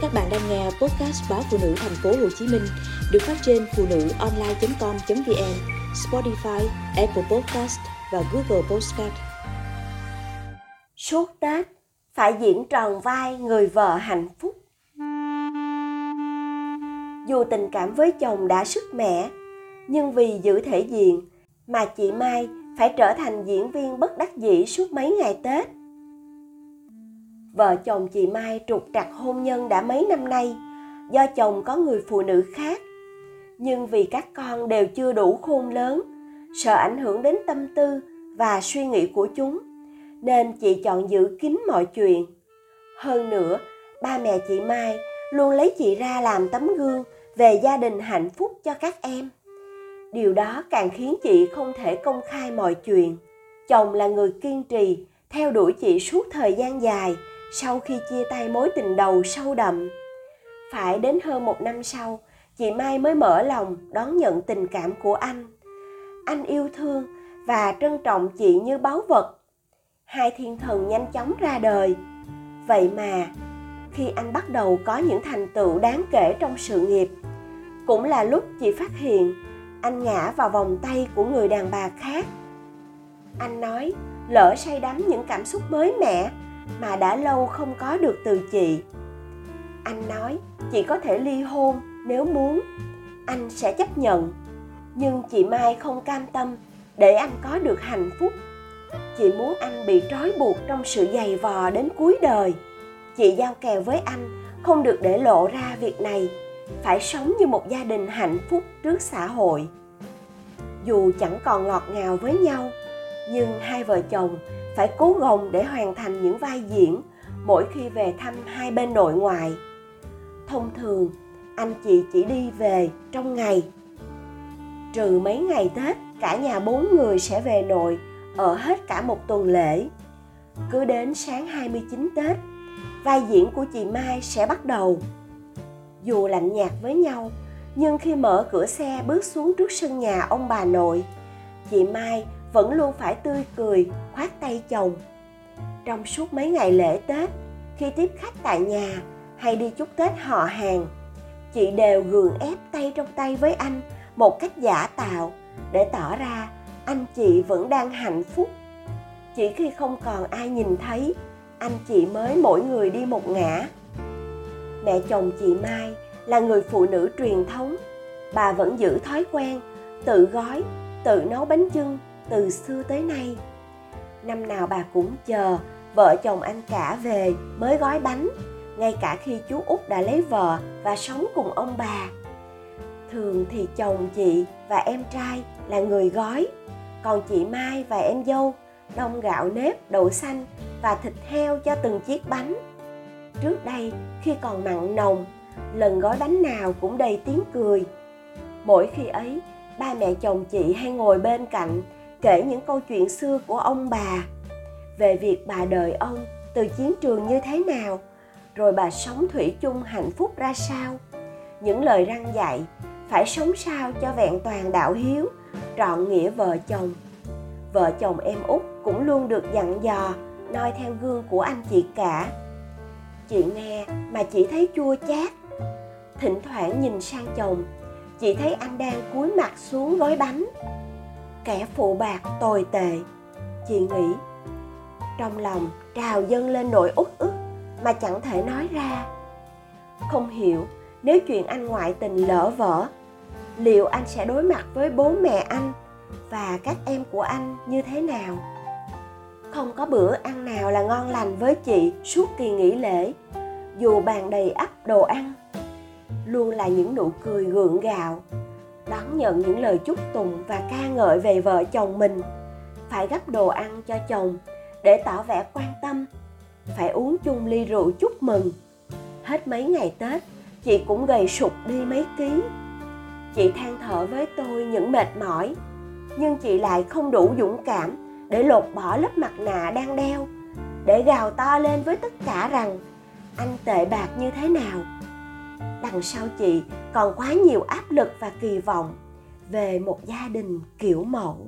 Các bạn đang nghe podcast báo phụ nữ thành phố Hồ Chí Minh được phát trên phụ nữ online.com.vn, Spotify, Apple Podcast và Google Podcast. Suốt Tết phải diễn tròn vai người vợ hạnh phúc. Dù tình cảm với chồng đã sức mẻ, nhưng vì giữ thể diện mà chị Mai phải trở thành diễn viên bất đắc dĩ suốt mấy ngày Tết vợ chồng chị Mai trục trặc hôn nhân đã mấy năm nay do chồng có người phụ nữ khác. Nhưng vì các con đều chưa đủ khôn lớn, sợ ảnh hưởng đến tâm tư và suy nghĩ của chúng, nên chị chọn giữ kín mọi chuyện. Hơn nữa, ba mẹ chị Mai luôn lấy chị ra làm tấm gương về gia đình hạnh phúc cho các em. Điều đó càng khiến chị không thể công khai mọi chuyện. Chồng là người kiên trì, theo đuổi chị suốt thời gian dài – sau khi chia tay mối tình đầu sâu đậm. Phải đến hơn một năm sau, chị Mai mới mở lòng đón nhận tình cảm của anh. Anh yêu thương và trân trọng chị như báu vật. Hai thiên thần nhanh chóng ra đời. Vậy mà, khi anh bắt đầu có những thành tựu đáng kể trong sự nghiệp, cũng là lúc chị phát hiện anh ngã vào vòng tay của người đàn bà khác. Anh nói, lỡ say đắm những cảm xúc mới mẻ mà đã lâu không có được từ chị. Anh nói, chị có thể ly hôn nếu muốn. Anh sẽ chấp nhận. Nhưng chị mai không cam tâm để anh có được hạnh phúc. Chị muốn anh bị trói buộc trong sự dày vò đến cuối đời. Chị giao kèo với anh, không được để lộ ra việc này. Phải sống như một gia đình hạnh phúc trước xã hội. Dù chẳng còn ngọt ngào với nhau, nhưng hai vợ chồng phải cố gồng để hoàn thành những vai diễn mỗi khi về thăm hai bên nội ngoại. Thông thường, anh chị chỉ đi về trong ngày. Trừ mấy ngày tết, cả nhà bốn người sẽ về nội ở hết cả một tuần lễ. Cứ đến sáng 29 Tết, vai diễn của chị Mai sẽ bắt đầu. Dù lạnh nhạt với nhau, nhưng khi mở cửa xe bước xuống trước sân nhà ông bà nội, chị Mai vẫn luôn phải tươi cười, khoát tay chồng. Trong suốt mấy ngày lễ tết, khi tiếp khách tại nhà hay đi chúc tết họ hàng, chị đều gượng ép tay trong tay với anh một cách giả tạo để tỏ ra anh chị vẫn đang hạnh phúc. Chỉ khi không còn ai nhìn thấy, anh chị mới mỗi người đi một ngã. Mẹ chồng chị mai là người phụ nữ truyền thống. Bà vẫn giữ thói quen tự gói, tự nấu bánh chưng từ xưa tới nay. Năm nào bà cũng chờ vợ chồng anh cả về mới gói bánh, ngay cả khi chú út đã lấy vợ và sống cùng ông bà. Thường thì chồng chị và em trai là người gói, còn chị mai và em dâu đông gạo nếp, đậu xanh và thịt heo cho từng chiếc bánh. Trước đây, khi còn mặn nồng, lần gói bánh nào cũng đầy tiếng cười. Mỗi khi ấy, ba mẹ chồng chị hay ngồi bên cạnh kể những câu chuyện xưa của ông bà về việc bà đời ông từ chiến trường như thế nào, rồi bà sống thủy chung hạnh phúc ra sao. Những lời răng dạy, phải sống sao cho vẹn toàn đạo hiếu, trọn nghĩa vợ chồng. Vợ chồng em út cũng luôn được dặn dò, noi theo gương của anh chị cả. Chị nghe mà chỉ thấy chua chát. Thỉnh thoảng nhìn sang chồng, chị thấy anh đang cúi mặt xuống gói bánh kẻ phụ bạc tồi tệ. Chị nghĩ, trong lòng trào dâng lên nỗi uất ức mà chẳng thể nói ra. Không hiểu, nếu chuyện anh ngoại tình lỡ vỡ, liệu anh sẽ đối mặt với bố mẹ anh và các em của anh như thế nào? Không có bữa ăn nào là ngon lành với chị suốt kỳ nghỉ lễ, dù bàn đầy ắp đồ ăn. Luôn là những nụ cười gượng gạo đón nhận những lời chúc tụng và ca ngợi về vợ chồng mình. Phải gấp đồ ăn cho chồng để tỏ vẻ quan tâm. Phải uống chung ly rượu chúc mừng. Hết mấy ngày tết, chị cũng gầy sụt đi mấy ký. Chị than thở với tôi những mệt mỏi, nhưng chị lại không đủ dũng cảm để lột bỏ lớp mặt nạ đang đeo, để gào to lên với tất cả rằng anh tệ bạc như thế nào. Đằng sau chị còn quá nhiều áp lực và kỳ vọng về một gia đình kiểu mẫu.